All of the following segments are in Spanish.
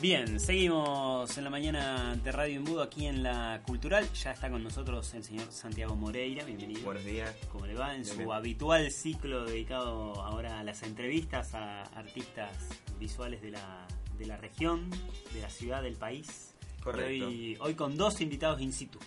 Bien, seguimos en la mañana de Radio Embudo aquí en la Cultural. Ya está con nosotros el señor Santiago Moreira. Bienvenido. Buenos días. ¿Cómo le va? En Bien, su bien. habitual ciclo dedicado ahora a las entrevistas a artistas visuales de la, de la región, de la ciudad, del país. Correcto. Hoy, hoy con dos invitados in situ.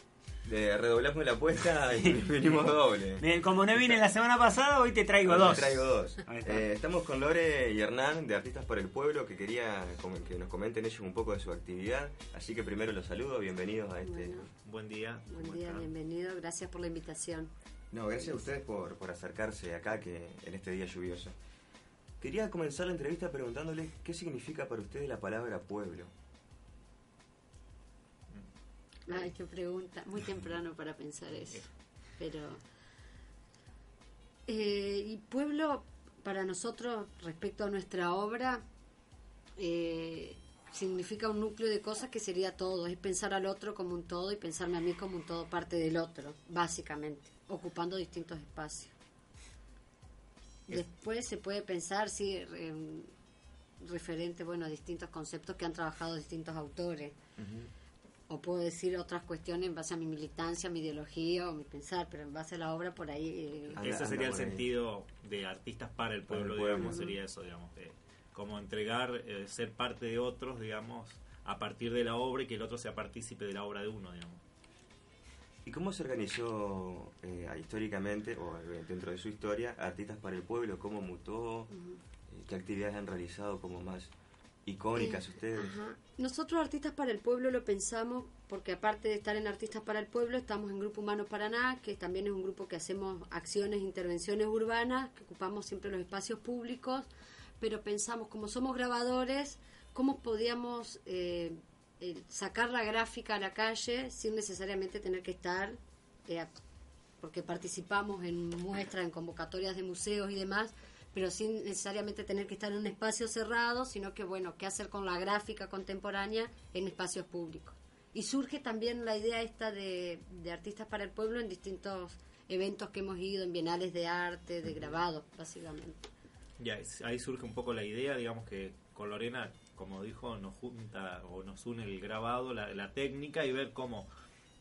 De redoblamos la apuesta y venimos doble. Bien, Como no vine la semana pasada, hoy te traigo Hoy dos. te traigo dos. Eh, estamos con Lore y Hernán de Artistas por el Pueblo que quería que nos comenten ellos un poco de su actividad. Así que primero los saludo, bienvenidos a este. Bueno. Buen día. Buen ¿Cómo día, están? bienvenido. Gracias por la invitación. No, gracias a ustedes por, por acercarse acá que en este día lluvioso. Quería comenzar la entrevista preguntándoles qué significa para ustedes la palabra pueblo. Ay, qué pregunta. Muy temprano para pensar eso. Pero. Eh, y pueblo, para nosotros, respecto a nuestra obra, eh, significa un núcleo de cosas que sería todo. Es pensar al otro como un todo y pensarme a mí como un todo parte del otro, básicamente, ocupando distintos espacios. Después se puede pensar, sí, en referente, bueno, a distintos conceptos que han trabajado distintos autores. O puedo decir otras cuestiones en base a mi militancia, mi ideología o mi pensar, pero en base a la obra por ahí... eh, Anda- Ese sería el ahí. sentido de artistas para el Para el pueblo, pueblo. digamos, sería eso, digamos, de como entregar, eh, ser parte de otros, digamos, a partir de la obra y que el otro sea partícipe de la obra de uno, digamos. ¿Y cómo se organizó eh, históricamente, o eh, dentro de su historia, Artistas para el Pueblo? ¿Cómo mutó? Eh, ¿Qué actividades han realizado como más icónicas Eh, ustedes? ajá. Nosotros Artistas para el Pueblo lo pensamos porque aparte de estar en Artistas para el Pueblo, estamos en Grupo Humano Paraná, que también es un grupo que hacemos acciones, intervenciones urbanas, que ocupamos siempre los espacios públicos, pero pensamos, como somos grabadores, cómo podíamos eh, eh, sacar la gráfica a la calle sin necesariamente tener que estar, eh, porque participamos en muestras, en convocatorias de museos y demás, pero sin necesariamente tener que estar en un espacio cerrado, sino que, bueno, qué hacer con la gráfica contemporánea en espacios públicos. Y surge también la idea esta de, de artistas para el pueblo en distintos eventos que hemos ido, en bienales de arte, de grabado, básicamente. Ya, ahí surge un poco la idea, digamos que con Lorena, como dijo, nos junta o nos une el grabado, la, la técnica y ver cómo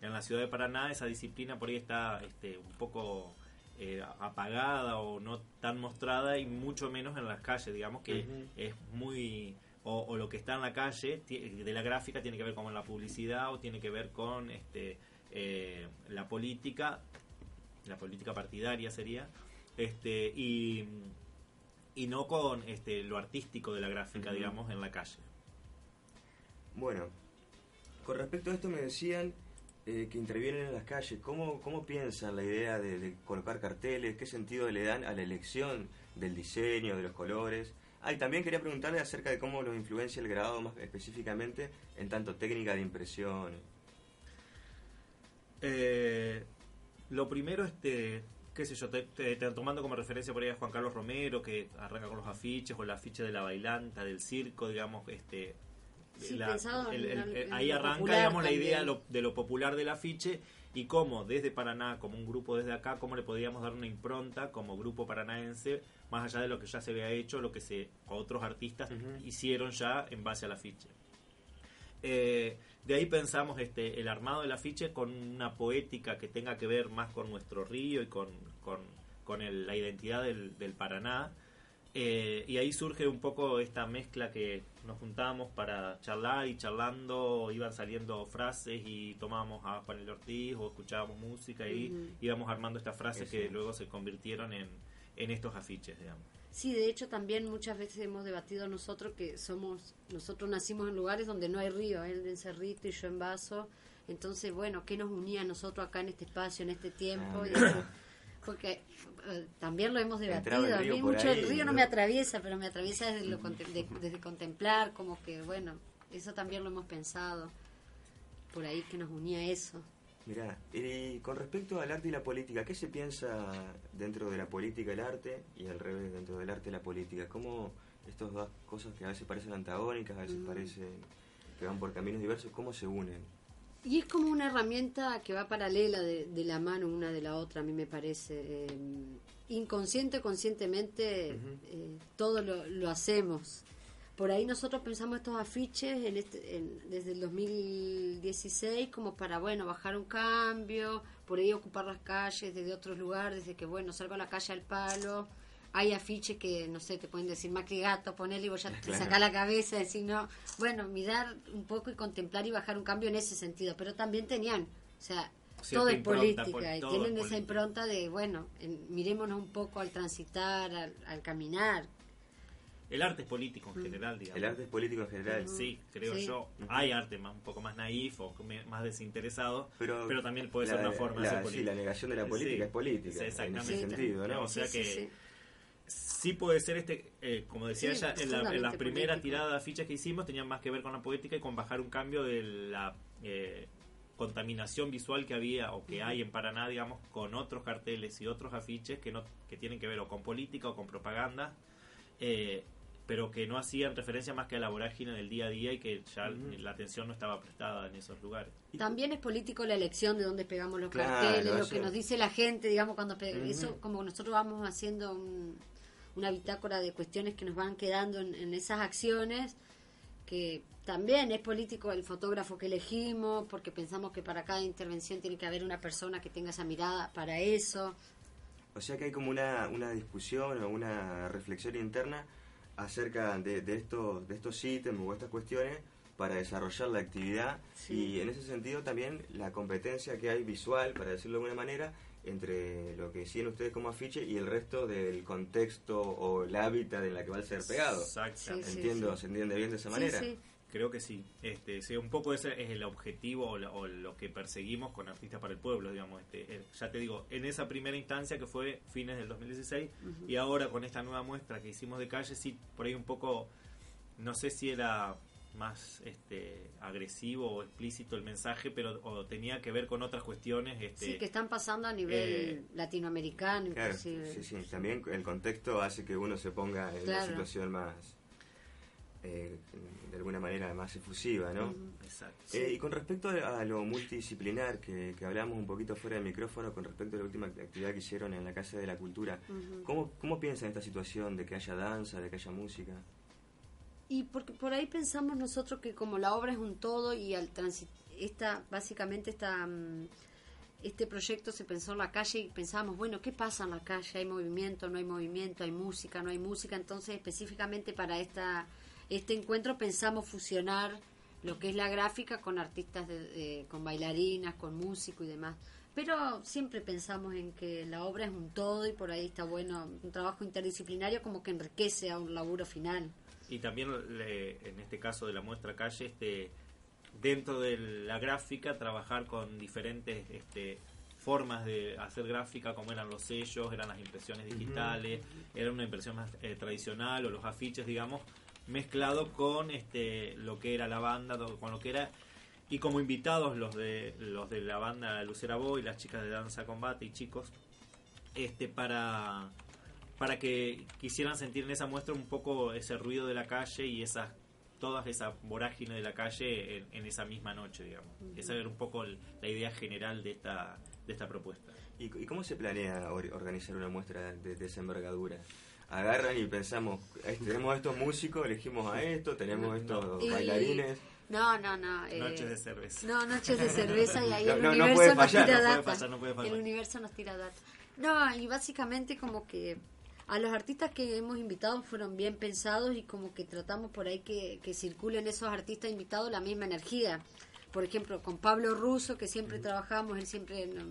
en la ciudad de Paraná esa disciplina por ahí está este, un poco eh, apagada o no tan mostrada y mucho menos en las calles, digamos que es muy... O, o lo que está en la calle de la gráfica tiene que ver con la publicidad o tiene que ver con este eh, la política la política partidaria sería este y y no con este lo artístico de la gráfica digamos en la calle. Bueno, con respecto a esto me decían eh, que intervienen en las calles. ¿Cómo, cómo piensan la idea de, colocar carteles? ¿Qué sentido le dan a la elección del diseño, de los colores? Ah, y también quería preguntarle acerca de cómo los influencia el grabado más específicamente en tanto técnica de impresión. Eh, lo primero este qué sé yo te, te- te- tomando como referencia por ahí a Juan Carlos Romero que arranca con los afiches o el afiche de la bailanta del circo digamos este Sí, pensado en- el- el- en ahí lo arranca la idea lo- de lo popular del afiche y cómo desde Paraná como un grupo desde acá cómo le podríamos dar una impronta como grupo paranaense más allá de lo que ya se había hecho lo que se otros artistas hicieron ya en base al afiche. Eh, de ahí pensamos este el armado del afiche con una poética que tenga que ver más con nuestro río y con, con, con el- la identidad del, del Paraná. Eh, y ahí surge un poco esta mezcla que nos juntábamos para charlar y charlando iban saliendo frases y tomábamos a Juan el Ortiz o escuchábamos música y íbamos armando estas frases Eso. que luego se convirtieron en, en estos afiches, digamos. Sí, de hecho también muchas veces hemos debatido nosotros que somos, nosotros nacimos en lugares donde no hay río, él en Cerrito y yo en Vaso, entonces bueno, ¿qué nos unía a nosotros acá en este espacio, en este tiempo? Ah, Y eso- porque eh, también lo hemos debatido, a mí mucho ahí, el río no me atraviesa, pero me atraviesa desde, lo de- desde contemplar, como que bueno, eso también lo hemos pensado, por ahí que nos unía eso. Mirá, y con respecto al arte y la política, ¿qué se piensa dentro de la política el arte y al revés, dentro del arte la política? ¿Cómo estas dos cosas que a veces parecen antagónicas, a veces parecen que van por caminos diversos, ¿cómo se unen? Y es como una herramienta que va paralela de, de la mano una de la otra, a mí me parece. Eh, inconsciente, conscientemente, eh, todo lo, lo hacemos. Por ahí nosotros pensamos estos afiches en este, en- desde el 2016 como para, bueno, bajar un cambio, por ahí ocupar las calles desde otros lugares, desde que, bueno, salgo a la calle al palo. Hay afiches que, no sé, te pueden decir Macri Gato, ponele y vos ya te Claro. sacás la cabeza, decir, no, bueno, mirar un poco y contemplar y bajar un cambio en ese sentido. Pero también tenían, o sea, Cierta todo es política pol- y todo tienen es esa impronta de, bueno, en- mirémonos un poco al transitar, al, al caminar. El arte es político en general, digamos. El arte es político en general. Sí, creo Sí. yo. Hay arte más, un poco más naif o más desinteresado, Pero, pero, también puede la- ser una forma de la- ser Sí, política. la negación de la política Sí, es política, sí, en exactamente. ese sentido, ¿no? O sea Sí, que sí, puede ser este, eh, como decía Sí, ella, en la, en la profundamente primera político. tirada de afiches que hicimos tenían más que ver con la poética y con bajar un cambio de la eh, contaminación visual que había o que hay en Paraná, digamos, con otros carteles y otros afiches que no que tienen que ver o con política o con propaganda, eh, pero que no hacían referencia más que a la vorágine del día a día y que ya la atención no estaba prestada en esos lugares. También es político la elección de dónde pegamos los Claro, carteles, lo que nos dice la gente, digamos, cuando Ujú. eso como nosotros vamos haciendo un- una bitácora de cuestiones que nos van quedando en, en esas acciones, que también es político el fotógrafo que elegimos, porque pensamos que para cada intervención tiene que haber una persona que tenga esa mirada para eso. O sea que hay como una, una discusión o una reflexión interna acerca de, de, estos, de estos ítems o estas cuestiones para desarrollar la actividad Sí. y en ese sentido también la competencia que hay visual, para decirlo de alguna manera, entre lo que siguen ustedes como afiche y el resto del contexto o el hábitat en la que va a ser pegado. Exactamente. Sí, sí. Entiendo, se entiende bien de esa manera. Sí, sí. Creo que sí. Este, sí, un poco ese es el objetivo o, la- o lo que perseguimos con Artistas para el Pueblo, digamos. Este, ya te digo, en esa primera instancia que fue fines del 2016 y ahora con esta nueva muestra que hicimos de calle, sí, por ahí un poco, no sé si era más este agresivo o explícito el mensaje, pero o tenía que ver con otras cuestiones. Este, Sí, que están pasando a nivel eh, latinoamericano, Claro, inclusive. sí, sí. También el contexto hace que uno se ponga en una situación más, eh, de alguna manera, más efusiva, ¿no? Exacto. Eh, y con respecto a lo multidisciplinar, que, que hablamos un poquito fuera del micrófono, con respecto a la última actividad que hicieron en la Casa de la Cultura, ¿cómo, ¿cómo piensan esta situación de que haya danza, de que haya música? Y porque por ahí pensamos nosotros que como la obra es un todo y al transit esta básicamente esta mm, este proyecto se pensó en la calle y pensábamos, bueno, ¿qué pasa en la calle? ¿Hay movimiento, no hay movimiento? ¿Hay música, no hay música? Entonces, específicamente para esta este encuentro pensamos fusionar lo que es la gráfica con artistas, de, de- con bailarinas, con músico y demás. Pero siempre pensamos en que la obra es un todo y por ahí está bueno un trabajo interdisciplinario como que enriquece a un laburo final. Y también le- en este caso de la muestra calle, este, dentro de la gráfica, trabajar con diferentes este, formas de hacer gráfica, como eran los sellos, eran las impresiones digitales, era una impresión más eh, tradicional o los afiches, digamos, mezclado con este, lo que era la banda, con lo que era y como invitados los de los de la banda Lucera Boy, las chicas de Danza Combate y chicos, este para para que quisieran sentir en esa muestra un poco ese ruido de la calle y esas todas esa vorágine de la calle en, en esa misma noche, digamos. Esa era un poco el- la idea general de esta de esta propuesta. ¿Y, y cómo se planea or- organizar una muestra de, de esa envergadura? Agarran y pensamos, tenemos estos músicos, elegimos a esto, tenemos estos Y- bailarines. No, no, no. eh, Noches de cerveza. No, noches de cerveza y ahí No, el no, no universo puede nos fallar, tira no puede data. fallar, no puede fallar. El universo nos tira data. No, y básicamente como que a los artistas que hemos invitado fueron bien pensados y como que tratamos por ahí que, que circulen esos artistas invitados la misma energía. Por ejemplo, con Pablo Russo, que siempre trabajamos, él siempre nos,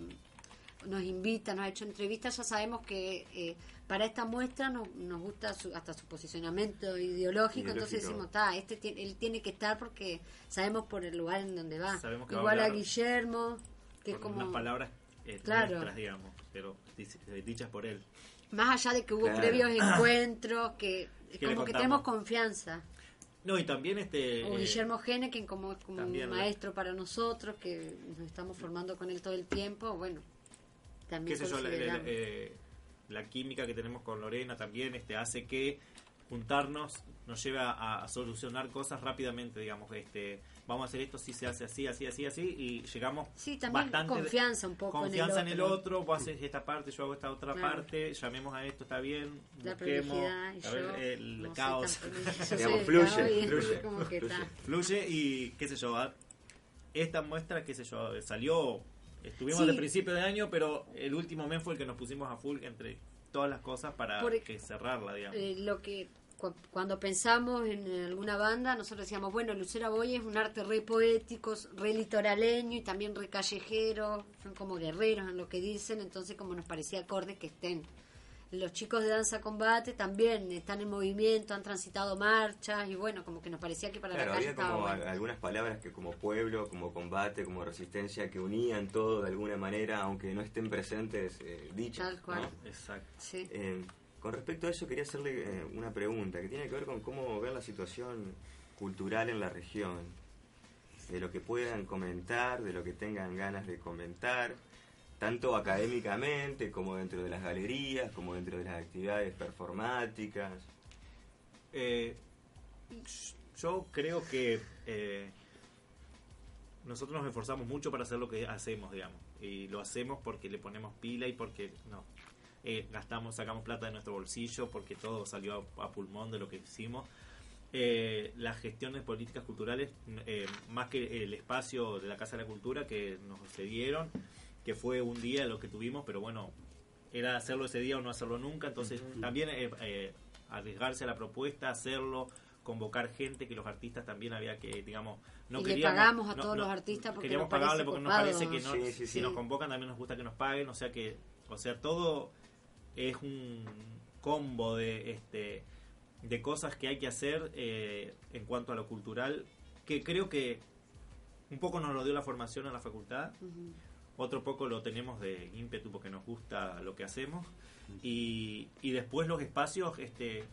nos invita, nos ha hecho entrevistas, ya sabemos que eh, para esta muestra nos, nos gusta su- hasta su posicionamiento ideológico, entonces decimos, ta, este tiene- él tiene que estar porque sabemos por el lugar en donde va. Sabemos que va a Igual a, Guillermo, que es como unas palabras eh, Claro. nuestras, digamos, pero dic- dichas por él. Más allá de que hubo Claro. previos encuentros, que ¿Qué le como que tenemos confianza. No, y también este O eh, Guillermo Gene, que como es como también maestro para nosotros, que nos estamos formando con él todo el tiempo, bueno, también qué sé yo, la, la- consideramos. eh, la química que tenemos con Lorena también este hace que juntarnos nos lleva a, a solucionar cosas rápidamente, digamos, este, vamos a hacer esto si se hace así, así, así, así, y llegamos Sí, también bastante confianza un poco confianza en el, otro. otro, vos haces esta parte, yo hago esta otra Claro. parte, llamemos a esto, está bien, La busquemos, a ver, yo el no caos Digamos, fluye, fluye, fluye. y qué sé yo, ah, esta muestra, qué sé yo, salió, estuvimos Sí. de principio de año, pero el último mes fue el que nos pusimos a full entre todas las cosas para Por- que cerrarla, digamos. Eh, lo que cuando pensamos en alguna banda, nosotros decíamos, bueno, Lucera Boy es un arte re poético, re litoraleño y también re callejero, son como guerreros en lo que dicen, entonces como nos parecía acorde que estén. Los chicos de danza combate también están en movimiento, han transitado marchas y bueno, como que nos parecía que para Claro, la calle había como bueno. algunas palabras que como pueblo, como combate, como resistencia, que unían todo de alguna manera, aunque no estén presentes eh, dichas. Tal cual. ¿no? Exacto. Sí. Eh, con respecto a eso quería hacerle eh, una pregunta que tiene que ver con cómo ver la situación cultural en la región, de lo que puedan comentar, de lo que tengan ganas de comentar, tanto académicamente como dentro de las galerías, como dentro de las actividades performáticas. Eh, yo creo que eh, nosotros nos esforzamos mucho para hacer lo que hacemos, digamos. Y lo hacemos porque le ponemos pila y porque no. Eh, gastamos, sacamos plata de nuestro bolsillo porque todo salió a, a pulmón de lo que hicimos. Eh, las gestiones políticas culturales, eh, más que el espacio de la Casa de la Cultura que nos cedieron, que fue un día lo que tuvimos, pero bueno, era hacerlo ese día o no hacerlo nunca, entonces también eh, eh, arriesgarse a la propuesta, hacerlo, convocar gente, que los artistas también había que, digamos, no Y le queríamos... pagamos a no- todos no- los artistas porque queríamos pagarle porque nos parece que no, Sí, sí, si nos convocan también nos gusta que nos paguen, o sea que, o sea, todo es un combo de este de cosas que hay que hacer eh, en cuanto a lo cultural, que creo que un poco nos lo dio la formación en la facultad, otro poco lo tenemos de ímpetu porque nos gusta lo que hacemos y, y después los espacios este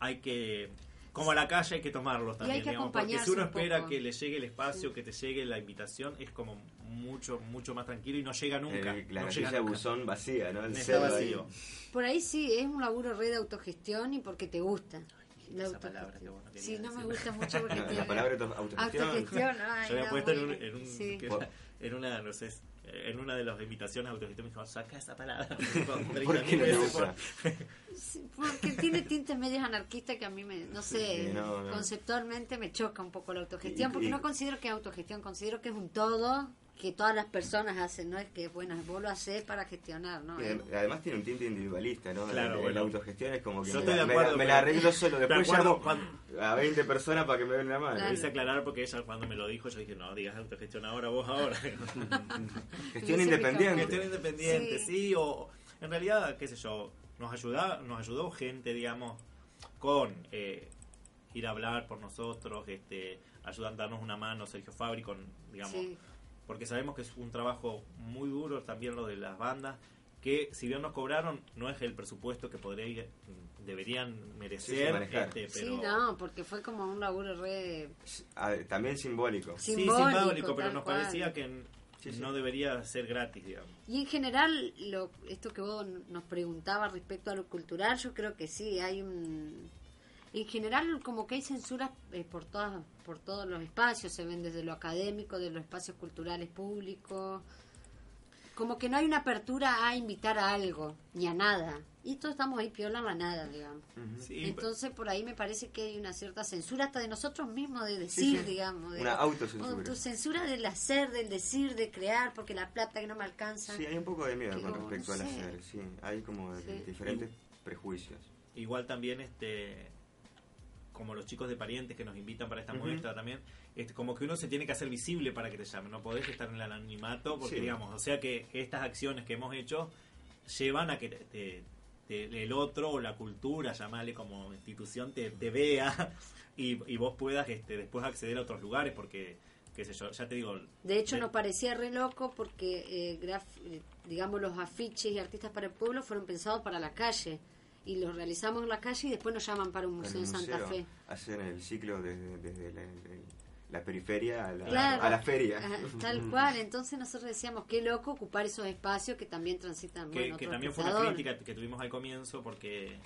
hay que como a la calle hay que tomarlos Y también hay que digamos, porque si uno un espera poco. que le llegue el espacio que te llegue la invitación es como mucho mucho más tranquilo y no llega nunca Eh, la no llega nunca. buzón vacía, ¿no? El Está cero ahí. vacío Por ahí sí, es un laburo re de autogestión y porque te gusta. La esa palabra que vos no querías Sí, no me gusta mucho porque No, te- la palabra auto- autogestión. autogestión. ay, Yo había puesto en, un- bueno, en un- sí. que- en una, no sé, en una de las invitaciones a autogestión me dijo, saca esa palabra. ¿Por qué no te 30.000 gusta? Sí, porque tiene tintes medios anarquistas que a mí me, no sé, Sí, no, no. conceptualmente me choca un poco la autogestión, Y- porque y- no considero que es autogestión, considero que es un todo que todas las personas hacen, no es que, bueno, vos lo haces para gestionar, ¿no? Y Además tiene un tinte individualista, ¿no? Claro, La- la, autogestión es como que Yo me, la, de me acuerdo, la- me la arreglo solo. De Después acuerdo, llamo cuando- a 20 personas para que me den una mano. Claro. Quise aclarar porque ella cuando me lo dijo yo dije, no, digas autogestión ahora, vos ahora. Gestión independiente. Gestión independiente, Sí. sí. o en realidad, qué sé yo, nos ayuda, nos ayudó gente, digamos, con eh, ir a hablar por nosotros, este, ayudan a darnos una mano, Sergio Fabri, con, digamos, sí. Porque sabemos que es un trabajo muy duro también lo de las bandas, que si bien nos cobraron, no es el presupuesto que podría, deberían merecer, este, Sí, pero no, porque fue como un laburo re... Ah, También simbólico. Sí. sí, simbólico, simbólico, pero nos cual. parecía que Sí, sí. no debería ser gratis, digamos. Y en general, lo, esto que vos nos preguntabas respecto a lo cultural, yo creo que sí, hay un... En general, como que hay censuras eh, por, todas, por todos los espacios, se ven desde lo académico, de los espacios culturales públicos. Como que no hay una apertura a invitar a algo, ni a nada. Y todos estamos ahí piola la nada, digamos. Sí, Entonces, por ahí me parece que hay una cierta censura hasta de nosotros mismos, de decir, sí. digamos. De, Una autocensura. tu censura del hacer, del decir, de crear, porque la plata que no me alcanza. Sí, hay un poco de miedo con como, respecto no al sé. hacer. Sí, hay como Sí. diferentes prejuicios. igual también este como los chicos de parientes que nos invitan para esta muestra también este, como que uno se tiene que hacer visible para que te llamen no podés estar en el anonimato porque Sí. digamos o sea que estas acciones que hemos hecho llevan a que te- te- te- el otro o la cultura llamarle como institución te, te vea y, y vos puedas este, después acceder a otros lugares porque qué sé yo ya te digo De hecho, de- nos parecía re loco porque, eh, graf- eh, digamos, los afiches y artistas para el pueblo fueron pensados para la calle. Y los realizamos en la calle y después nos llaman para un museo el en Santa museo Fe. Hacen el ciclo desde, desde la, la periferia a la, Claro. a la feria. Ajá, Tal cual. Entonces nosotros decíamos, qué loco ocupar esos espacios que también transitan. que, bueno, que otro también fue una crítica que tuvimos al comienzo porque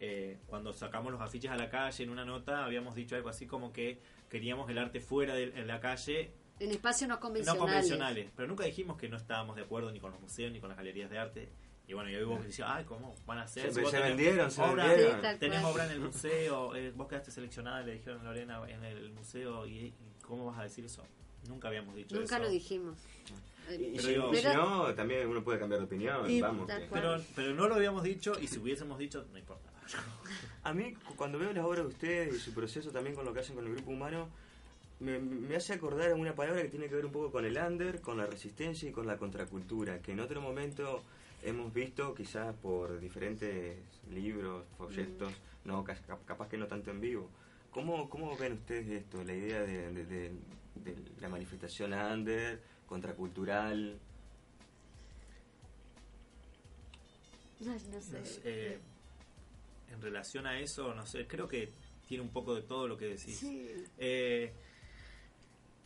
eh, cuando sacamos los afiches a la calle en una nota habíamos dicho algo así como que queríamos el arte fuera de en la calle En espacios no convencionales pero nunca dijimos que no estábamos de acuerdo ni con los museos ni con las galerías de arte y bueno y hoy vos decís ay cómo van a hacer Se- se tenés vendieron, se obra- vendieron. Sí, cual. obra en el museo eh, vos quedaste seleccionada le dijeron a Lorena en el museo y, y cómo vas a decir eso nunca habíamos dicho Nunca eso lo dijimos. Y, Pero si, digo- si no, también uno puede cambiar de opinión. Y- vamos. que- pero pero no lo habíamos dicho y si hubiésemos dicho no importa A mí, cu- cuando veo las obras de ustedes y su proceso también con lo que hacen con el grupo humano, me, me hace acordar una palabra que tiene que ver un poco con el under, con la resistencia y con la contracultura, que en otro momento hemos visto quizás por diferentes libros, folletos, no ca- cap- capaz que no tanto en vivo. ¿Cómo, cómo ven ustedes esto, la idea de, de- de- de la manifestación under, contracultural? no, no sé. No sé, eh, en relación a eso, no sé, creo que tiene un poco de todo lo que decís. Sí. Eh,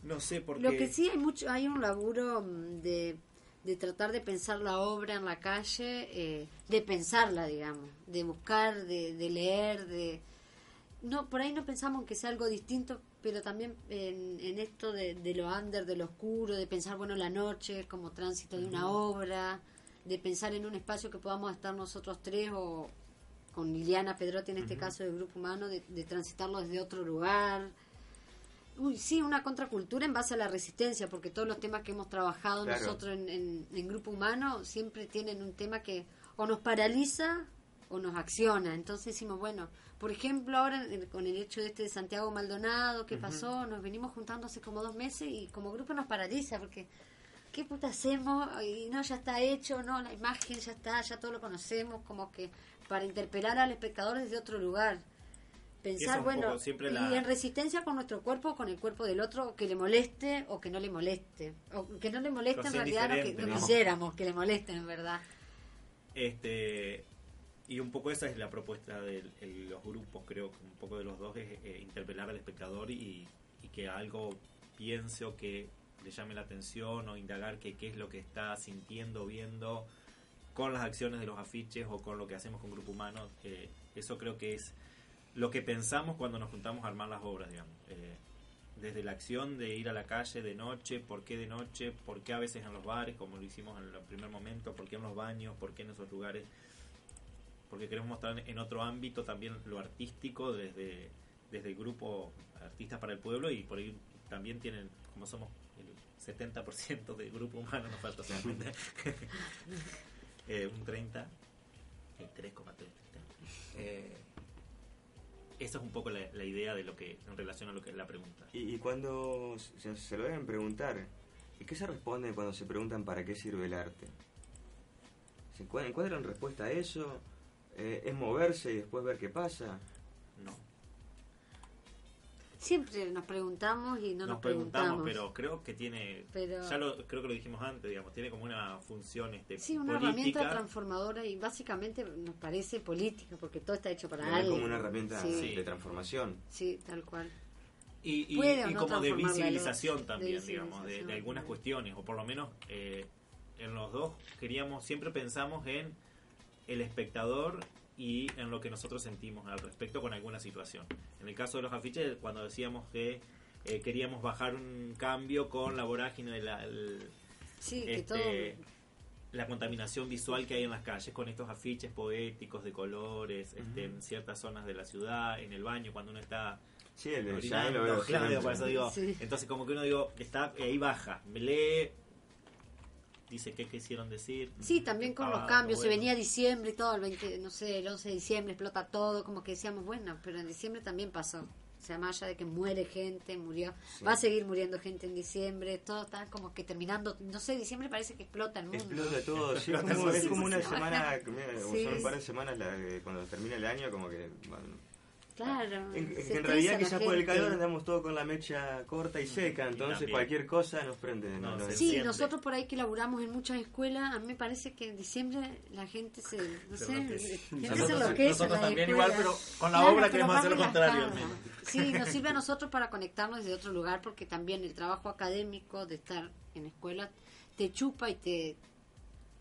no sé por qué. Lo que sí hay mucho, hay un laburo mm, de, de tratar de pensar la obra en la calle, eh, de pensarla, digamos, de buscar, de, de leer, de no por ahí no pensamos en que sea algo distinto, pero también en, en esto de, de lo under, de lo oscuro, de pensar bueno la noche como tránsito de una obra, de pensar en un espacio que podamos estar nosotros tres o con Liliana Pedrotti en este caso del grupo humano, de, de transitarlo desde otro lugar. Uy, sí, una contracultura en base a la resistencia, porque todos los temas que hemos trabajado Claro. nosotros en, en- en Grupo Humano siempre tienen un tema que o nos paraliza o nos acciona. Entonces decimos, bueno, por ejemplo, ahora con el hecho de este de Santiago Maldonado, ¿qué pasó? Nos venimos juntando hace como dos meses y como grupo nos paraliza, porque ¿qué puta hacemos? Y no, ya está hecho, no, la imagen ya está, ya todo lo conocemos, como que para interpelar al espectador desde otro lugar. Pensar, bueno, y en resistencia con nuestro cuerpo, con el cuerpo del otro, que le moleste o que no le moleste. O que no le moleste en realidad, no que no ¿no? quisiéramos que le molesten, en verdad. Este, y un poco esa es la propuesta de los grupos, creo que un poco de los dos es eh, interpelar al espectador y, y que algo piense o que le llame la atención o indagar que qué es lo que está sintiendo, viendo con las acciones de los afiches o con lo que hacemos con Grupo Humano. eh, eso creo que es lo que pensamos cuando nos juntamos a armar las obras, digamos. Eh, desde la acción de ir a la calle de noche, por qué de noche, por qué a veces en los bares, como lo hicimos en el primer momento, por qué en los baños, por qué en esos lugares, porque queremos mostrar en otro ámbito también lo artístico desde, desde el grupo Artistas para el Pueblo y por ahí también tienen, como somos el 70% del grupo humano, nos falta solamente eh, un 30, el 3,3. Eh, esa es un poco la, la idea de lo que en relación a lo que es la pregunta. Y, y cuando se, se lo deben preguntar, ¿y qué se responde cuando se preguntan para qué sirve el arte? ¿Se encuentran respuesta a eso? Eh, ¿Es moverse y después ver qué pasa? No. Siempre nos preguntamos y no nos, nos preguntamos, pero creo que tiene, Pero- ya lo, creo que lo dijimos antes, digamos, tiene como una función este, Sí, una política. herramienta transformadora y básicamente nos parece política, porque todo está hecho para alguien. como una herramienta Sí, de transformación. sí, tal cual. y, y- y no como de visibilización de también, digamos, de, visibilización, de algunas claro. cuestiones, o por lo menos eh, en los dos queríamos, siempre pensamos en el espectador y en lo que nosotros sentimos al respecto con alguna situación. En el caso de los afiches, cuando decíamos que eh, queríamos bajar un cambio con la vorágine de la, el- Sí, que este, todo... la contaminación visual que hay en las calles con estos afiches poéticos de colores este, en ciertas zonas de la ciudad, en el baño, cuando uno está Sí, el de por eso digo, Sí. entonces como que uno digo que está ahí baja, me lee, dice qué quisieron decir. Sí, también con los Ah, cambios, se bueno. venía diciembre y todo, el 20, no sé, el 11 de diciembre explota todo, como que decíamos, bueno, pero en diciembre también pasó. O sea, más allá de que muere gente, murió, va a seguir muriendo gente en diciembre, todo está como que terminando, no sé, diciembre parece que explota el mundo. Explota todo, sí, como, es sí, como sí, una sí. semana, mira, Sí, son un par de sí. semanas la de- cuando termina el año, como que... bueno, Claro. en, en realidad quizás por el calor andamos todos con la mecha corta y seca, entonces cualquier cosa nos prende. Sí, nosotros por ahí que laburamos en muchas escuelas, a mí me parece que en diciembre la gente se, no sé, gente Nosotros- se enloquece en nosotros también igual, pero con la Claro, obra queremos más hacer lo contrario, al relajado. menos. Sí, nos sirve a nosotros para conectarnos desde otro lugar, porque también el trabajo académico de estar en escuela te chupa y te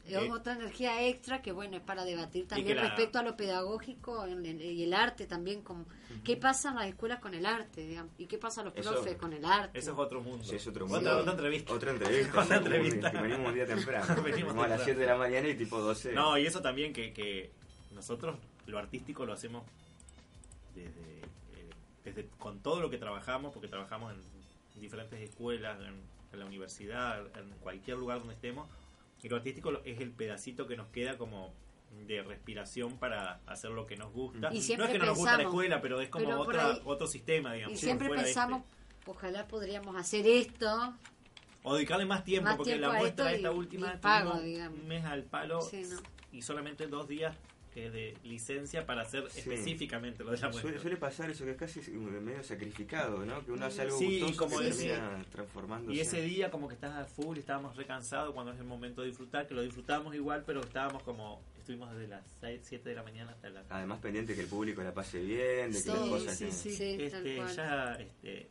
Es Eh, otra energía extra que, bueno, es para debatir también la- respecto a lo pedagógico en- en- y el arte también. Como, ¿Qué pasa en las escuelas con el arte? digamos? ¿Y qué pasa a los Eso- profes con el arte? Eso es otro mundo. Sí, es otro Otra, mundo. otra entrevista. Otra entrevista. Otra entrevista. que venimos un día temprano. Venimos venimos a las 7 de la mañana y tipo 12. No, y eso también que, que nosotros lo artístico lo hacemos desde, eh, desde con todo lo que trabajamos, porque trabajamos en diferentes escuelas, en, en la universidad, en cualquier lugar donde estemos, y lo artístico es el pedacito que nos queda como de respiración para hacer lo que nos gusta. Y no es que no nos gusta la escuela, pero es como pero otra, ahí- otro sistema, digamos. y siempre este. pensamos, ojalá podríamos hacer esto. O dedicarle más tiempo, Más porque tiempo la muestra esta y- última y pago, un mes al palo Sí, ¿no? y solamente dos días que de licencia para hacer Sí. específicamente lo de la muestra. Suele, suele pasar eso que es casi medio sacrificado, ¿no? Que uno hace algo Sí, y gustoso como y ese- termina transformándose. Y ese día como que estabas a full, estábamos recansados cuando es el momento de disfrutar, que lo disfrutamos igual, pero estábamos como, estuvimos desde las 6, 7 de la mañana hasta las... Además pendiente que el público la pase bien, de que Sí, las cosas sí, sí, este, cual. ya, este,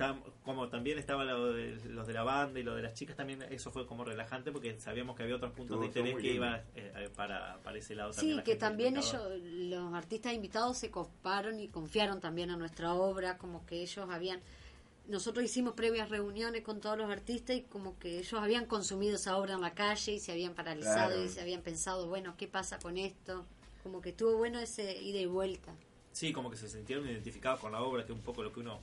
está, como también estaba lo de, los de la banda y lo de las chicas también, eso fue como relajante porque sabíamos que había otros puntos Estuvo- de interés que muy iba lindo. eh, eh, para, para ese lado Sí, la que también ellos, los artistas invitados se coparon y confiaron también a nuestra obra, como que ellos habían, nosotros hicimos previas reuniones con todos los artistas y como que ellos habían consumido esa obra en la calle y se habían paralizado Claro. y se habían pensado, bueno, ¿qué pasa con esto? Como que estuvo bueno ese ida y vuelta. Sí, como que se sintieron identificados con la obra, que es un poco lo que uno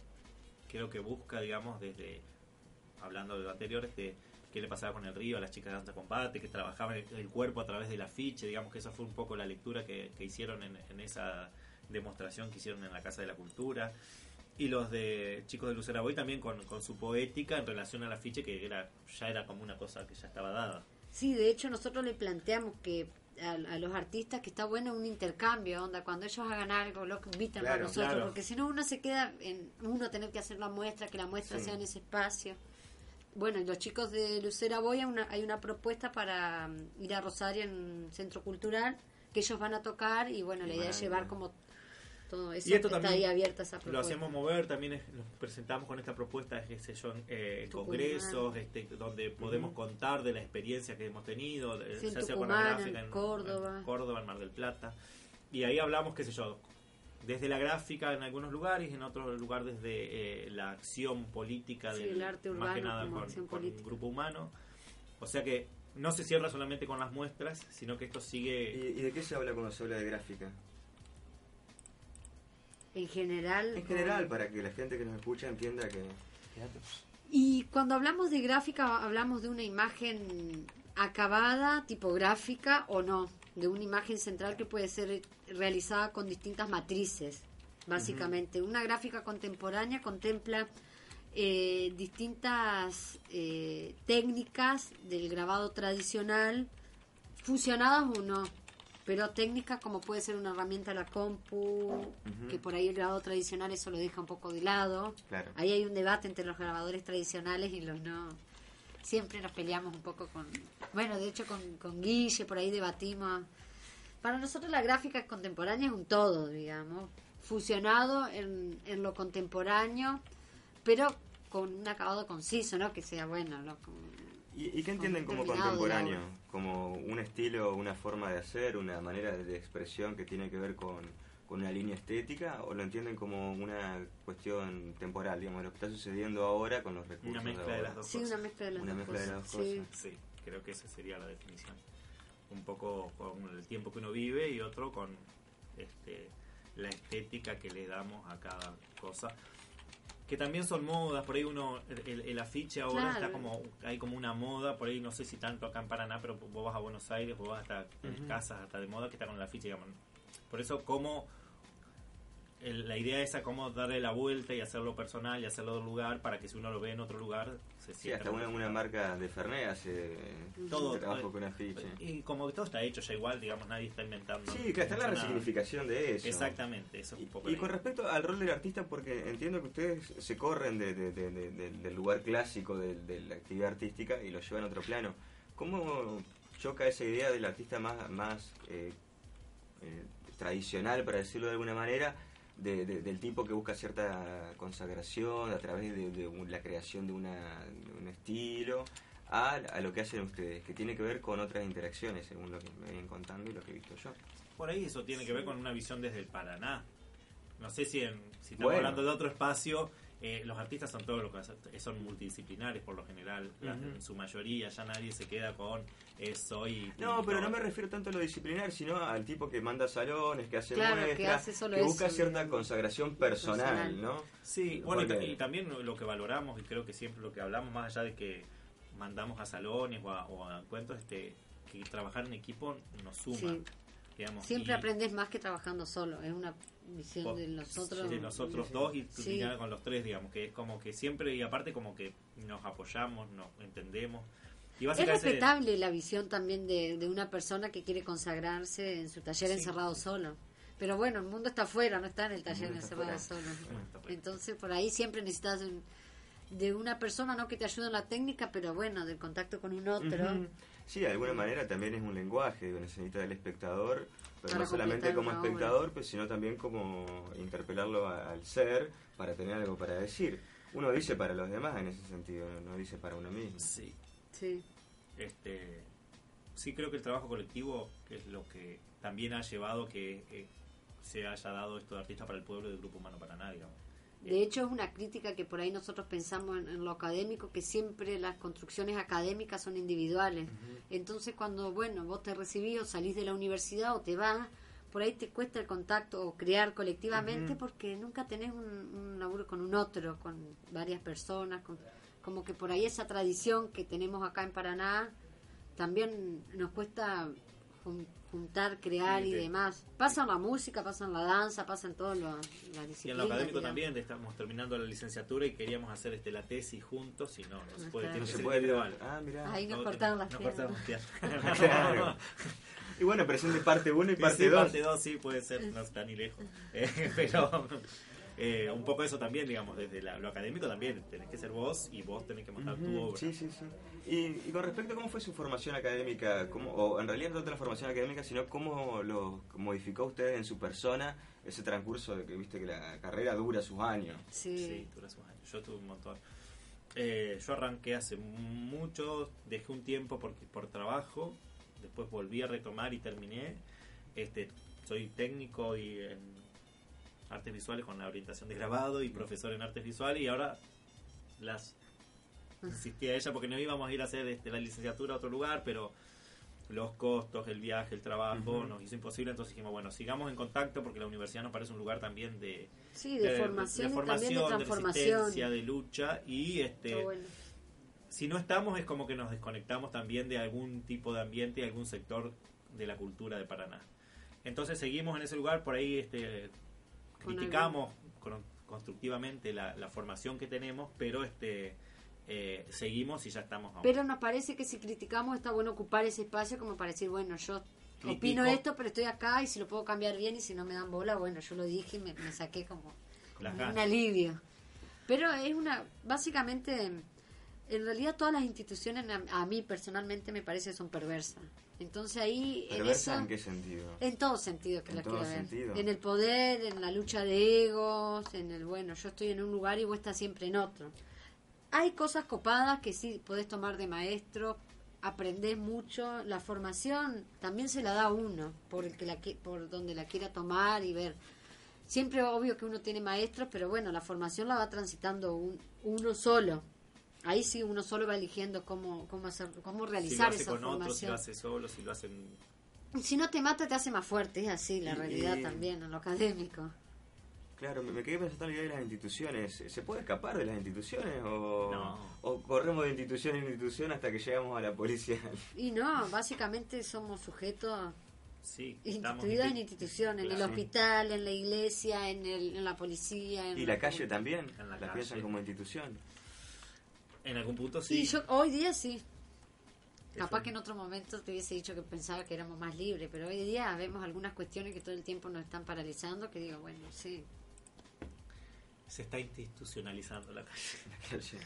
creo que busca, digamos, desde, hablando de lo anterior, este, qué le pasaba con el río, a las chicas de alta combate, que trabajaban el, el cuerpo a través del afiche, digamos que esa fue un poco la lectura que, que hicieron en, en esa demostración que hicieron en la Casa de la Cultura. Y los de Chicos de Lucera Boy también con, con su poética en relación al afiche, que era ya era como una cosa que ya estaba dada. Sí, de hecho nosotros le planteamos que a, a los artistas que está bueno un intercambio, onda, cuando ellos hagan algo, lo que invitan a nosotros, claro. porque si no uno se queda en uno tener que hacer la muestra, que la muestra Sí. sea en ese espacio. Bueno, los chicos de Lucera Boy hay una, hay una propuesta para mm, ir a Rosario en un centro cultural, que ellos van a tocar y bueno, la idea es llevar como todo eso, Y esto está también ahí abierta esa Lo propuesta. hacemos mover, también es- nos presentamos con esta propuesta, qué sé yo, en, eh, congresos, este, donde podemos contar de la experiencia que hemos tenido, Sí, ya sea con la gráfica, en Córdoba. en Córdoba, en Mar del Plata. Y ahí hablamos, qué sé yo, desde la gráfica en algunos lugares, en otros lugares desde eh, la acción política, Sí, del- el arte más que urbano nada como con, un grupo humano. O sea que no se cierra solamente con las muestras, sino que esto sigue... ¿Y, y de qué se habla cuando se habla de gráfica? En general. En con- general, para que la gente que nos escucha entienda que... Y cuando hablamos de gráfica, hablamos de una imagen acabada, tipográfica o no, de una imagen central que puede ser realizada con distintas matrices, básicamente. Una gráfica contemporánea contempla eh, distintas eh, técnicas del grabado tradicional, fusionadas o no, pero técnicas como puede ser una herramienta la compu, que por ahí el grabado tradicional eso lo deja un poco de lado. Claro. Ahí hay un debate entre los grabadores tradicionales y los no. Siempre nos peleamos un poco con... Bueno, de hecho con, con Guille, por ahí debatimos. Para nosotros la gráfica contemporánea es un todo, digamos, fusionado en, en lo contemporáneo, pero con un acabado conciso, ¿no? Que sea bueno. Lo, ¿Y, y qué entienden como de contemporáneo? Como un estilo, una forma de hacer, una manera de, de expresión que tiene que ver con, con una línea estética? ¿O lo entienden como una cuestión temporal, digamos, lo que está sucediendo ahora con los recursos Una mezcla de las dos Sí, cosas. una mezcla de las Una dos mezcla de cosas. las dos sí. cosas. Sí, creo que esa sería la definición. Un poco con el tiempo que uno vive y otro con este, la estética que le damos a cada cosa. Que también son modas, por ahí uno, el, el afiche ahora Claro. está como, hay como una moda, por ahí no sé si tanto acá en Paraná, pero vos vas a Buenos Aires, vos vas hasta en casas hasta de moda que está con el afiche, digamos. Por eso como el- la idea esa como darle la vuelta y hacerlo personal y hacerlo de lugar para que si uno lo ve en otro lugar se Sí, sienta hasta una, marca de Fernet hace todo trabajo con afiche. y como que todo está hecho ya igual digamos nadie está inventando Sí, que está en la resignificación de eso. exactamente eso es un poco Y con respecto al rol del artista, porque entiendo que ustedes se corren de- de- de- de- de- del lugar clásico de, de la actividad artística y lo llevan a otro plano. ¿Cómo choca esa idea del artista más, más eh, eh, tradicional, para decirlo de alguna manera, de- de- del tipo que busca cierta consagración a través de, de un- la creación de, una, de un estilo, a, a lo que hacen ustedes, que tiene que ver con otras interacciones, según lo que me vienen contando y lo que he visto yo. Por ahí eso tiene que ver con una visión desde el Paraná. No sé si, en, si estamos Bueno. hablando de otro espacio, eh, los artistas son todos los que son multidisciplinares por lo general, en su mayoría, ya nadie se queda con eh, soy... No, pero no me refiero tanto a lo disciplinar, sino al tipo que manda salones, que hace Claro, que muestras, hace solo que busca cierta digamos. consagración personal, Personal. ¿no? Sí, bueno, y, también lo que valoramos, y creo que siempre lo que hablamos, más allá de que mandamos a salones o a, o a encuentros, este, que trabajar en equipo nos suma. Sí. Digamos, Siempre y- aprendes más que trabajando solo. Es una visión de nosotros. de nosotros dos y Sí. terminar con los tres, digamos, que es como que siempre, y aparte como que nos apoyamos, nos entendemos. Y Es respetable la visión también de, de una persona que quiere consagrarse en su taller Sí. encerrado solo. Pero bueno, el mundo está afuera, no está en el taller encerrado solo. Entonces por ahí siempre necesitas un- de una persona, no que te ayude en la técnica, pero bueno, del contacto con un otro. Sí, de alguna manera también es un lenguaje que necesita el espectador, pero Para no solamente como espectador, pues, sino también como interpelarlo a- al ser para tener algo para decir. Uno dice para los demás en ese sentido, no no dice para uno mismo. sí, Sí. este, sí creo que el trabajo colectivo es lo que también ha llevado que eh, se haya dado esto de artista para el pueblo y del grupo humano para nadie, digamos. De hecho, es una crítica que por ahí nosotros pensamos en, en lo académico, que siempre las construcciones académicas son individuales. Entonces, cuando, bueno, vos te recibís o salís de la universidad o te vas, por ahí te cuesta el contacto o crear colectivamente porque nunca tenés un, un laburo con un otro, con varias personas, con- como que por ahí esa tradición que tenemos acá en Paraná también nos cuesta juntar, crear Sí, y que- demás. Pasa en la música, pasa en la danza, pasa en todas las las Y disciplinas. en lo académico digamos. también, estamos terminando la licenciatura y queríamos hacer este la tesis juntos y no, no se No puede, está. tiene No se puede individual. Ah, mirá. Ahí nos No, cortaron las nos piernas. cortaron piernas. Claro. Y bueno, presente parte 1 y Sí, parte sí, 2. parte 2 sí puede ser, no está ni lejos. Eh, pero eh, un poco eso también, digamos, desde la- lo académico también, tenés que ser vos y vos tenés que montar tu obra. Sí, sí, sí. Y, y con respecto a cómo fue su formación académica, cómo, o en realidad no tanto la formación académica, sino cómo lo modificó usted en su persona ese transcurso de que viste que la carrera dura sus años. Sí. Sí, dura sus años. Yo tuve un montón. Eh, yo arranqué hace mucho, dejé un tiempo por, por trabajo, después volví a retomar y terminé. Este, soy técnico y en artes visuales con la orientación de grabado y profesor en artes visuales y ahora las insistí a ella porque no íbamos a ir a hacer este, la licenciatura a otro lugar, pero los costos, el viaje, el trabajo nos hizo imposible, entonces dijimos, bueno, sigamos en contacto porque la universidad nos parece un lugar también de, Sí, de, formación, y también de transformación. resistencia, de lucha y este bueno. si no estamos es como que nos desconectamos también de algún tipo de ambiente y algún sector de la cultura de Paraná. Entonces seguimos en ese lugar, por ahí este criticamos con- constructivamente la, la formación que tenemos, pero este eh, seguimos y ya estamos aún. Pero nos parece que si criticamos está bueno ocupar ese espacio como para decir, bueno, yo Critico. opino esto, pero estoy acá y si lo puedo cambiar bien y si no me dan bola, bueno, yo lo dije y me, me saqué como, como ganas. un alivio. Pero es una, básicamente, en realidad todas las instituciones a, a mí personalmente me parece son perversas. Entonces ahí en ¿Perversa eso... en qué sentido? En todo sentido que En la todo quiero ver. En el poder, en la lucha de egos, en el bueno, yo estoy en un lugar y vos estás siempre en otro. Hay cosas copadas que sí podés tomar de maestro, aprendés mucho, la formación también se la da uno, por el que la por donde la quiera tomar y ver. Siempre obvio que uno tiene maestros, pero bueno, la formación la va transitando un- uno solo. Ahí sí uno solo va eligiendo cómo cómo hacer cómo si lo realizar hace esa con otros, si formación. lo hace solo, si lo hacen Si no te mata, te hace más fuerte, es así la Y- realidad y- también, en lo académico. Claro, me, me quedé pensando en la idea de las instituciones. ¿Se puede escapar de las instituciones o, No. o corremos de institución en institución hasta que llegamos a la policía? Y no, básicamente somos sujetos sí, estamos instituidos en insti- instituciones, en el hospital, en la iglesia, en, el, en la policía. En ¿Y la calle también? En la ¿La piensan como institución? En algún punto sí. Yo hoy día sí. Capaz que en otro momento te hubiese dicho que pensaba que éramos más libres, pero hoy día vemos algunas cuestiones que todo el tiempo nos están paralizando, que digo, bueno, sí. Se está institucionalizando la calle. La calle.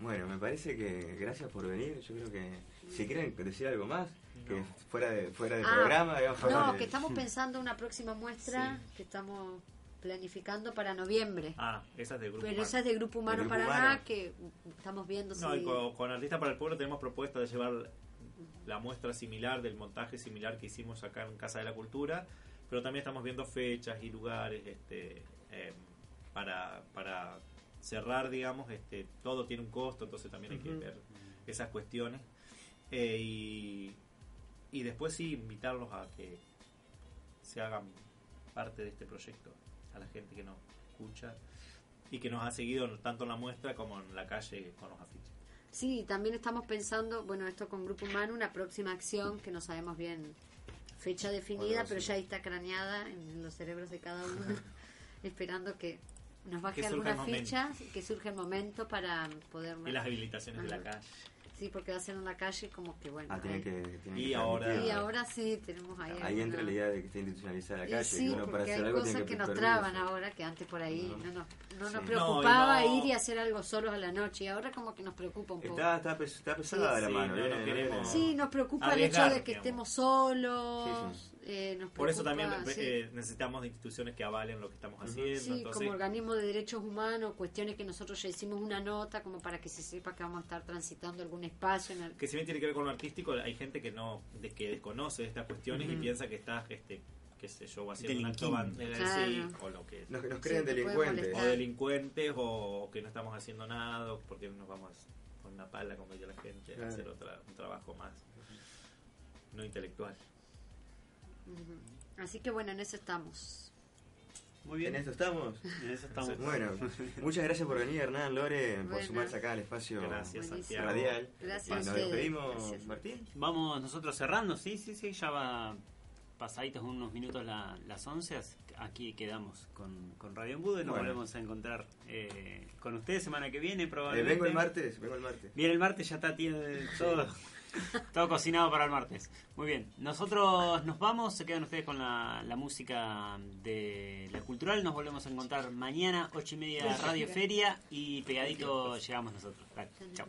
Bueno, me parece que gracias por venir. Yo creo que si quieren decir algo más, que fuera de fuera del Ah, programa, digamos, No, de- que estamos pensando una próxima muestra, Sí. que estamos planificando para noviembre. Ah, esa es de grupo. Pero Humano. esa es de Grupo Humano Grupo Paraná, Humano. que estamos viendo No, si... y con, con Artistas para el Pueblo tenemos propuesta de llevar la muestra similar del montaje similar que hicimos acá en Casa de la Cultura, pero también estamos viendo fechas y lugares este, eh, para, para cerrar, digamos, este, todo tiene un costo, entonces también hay que ver esas cuestiones. Eh, y, y después sí invitarlos a que se hagan parte de este proyecto, a la gente que nos escucha y que nos ha seguido tanto en la muestra como en la calle con los afiches. Sí, también estamos pensando, bueno, esto con Grupo Humano, una próxima acción que no sabemos bien fecha definida, pero ya ahí está craneada en los cerebros de cada uno, esperando que nos baje Que algunas fichas que surja el momento para poder... Y las habilitaciones de la calle. Sí, porque va a ser en la calle como que bueno. Ah, tienen ahí- que, tienen Y que ahora-. Y ahora sí, tenemos ahí... Ahí entra la idea de que esté institucionalizada la Y calle. sí, uno para porque hacer hay algo cosas tiene que, que nos traban permiso. ahora que antes por ahí no, nos, no nos Sí. preocupaba No, y no- ir y hacer algo solos a la noche y ahora como que nos preocupa un poco. Está, está, pes- está pesada Sí, la sí, mano. no, no queremos- Sí, nos preocupa el hecho de que digamos. estemos solos. Sí, eh, nos Por eso también preocupa, sí. eh, necesitamos de instituciones que avalen lo que estamos haciendo. Sí, entonces, como organismo de derechos humanos, cuestiones que nosotros ya hicimos una nota como para que se sepa que vamos a estar transitando algún espacio en el... que si bien tiene que ver con lo artístico, hay gente que no de que desconoce estas cuestiones y piensa que está, este, qué sé yo, haciendo un acto Claro. o lo que Nos, nos creen delincuentes. o delincuentes o que no estamos haciendo nada o porque nos vamos con una pala como dice la gente a hacer otra, un trabajo más no intelectual Así que bueno, en eso estamos. Muy bien. En esto estamos. En eso estamos. Bueno, muchas gracias por venir, Hernán, Lore, por sumarse acá al espacio gracias radial. Gracias nos despedimos, Gracias. Martín. Vamos nosotros cerrando, sí, sí, sí, ya va pasaditos unos minutos la- las 11, así que aquí quedamos con, con Radio Embudo y nos Bueno. volvemos a encontrar eh, con ustedes semana que viene Eh, probablemente. vengo el martes, vengo el martes. Viene el martes, ya está, tiene todo, todo cocinado para el martes. Muy bien, nosotros nos vamos, se quedan ustedes con la, la música de la cultural, nos volvemos a encontrar mañana, ocho y media Radio Feria y pegadito llegamos nosotros. Dale, chao.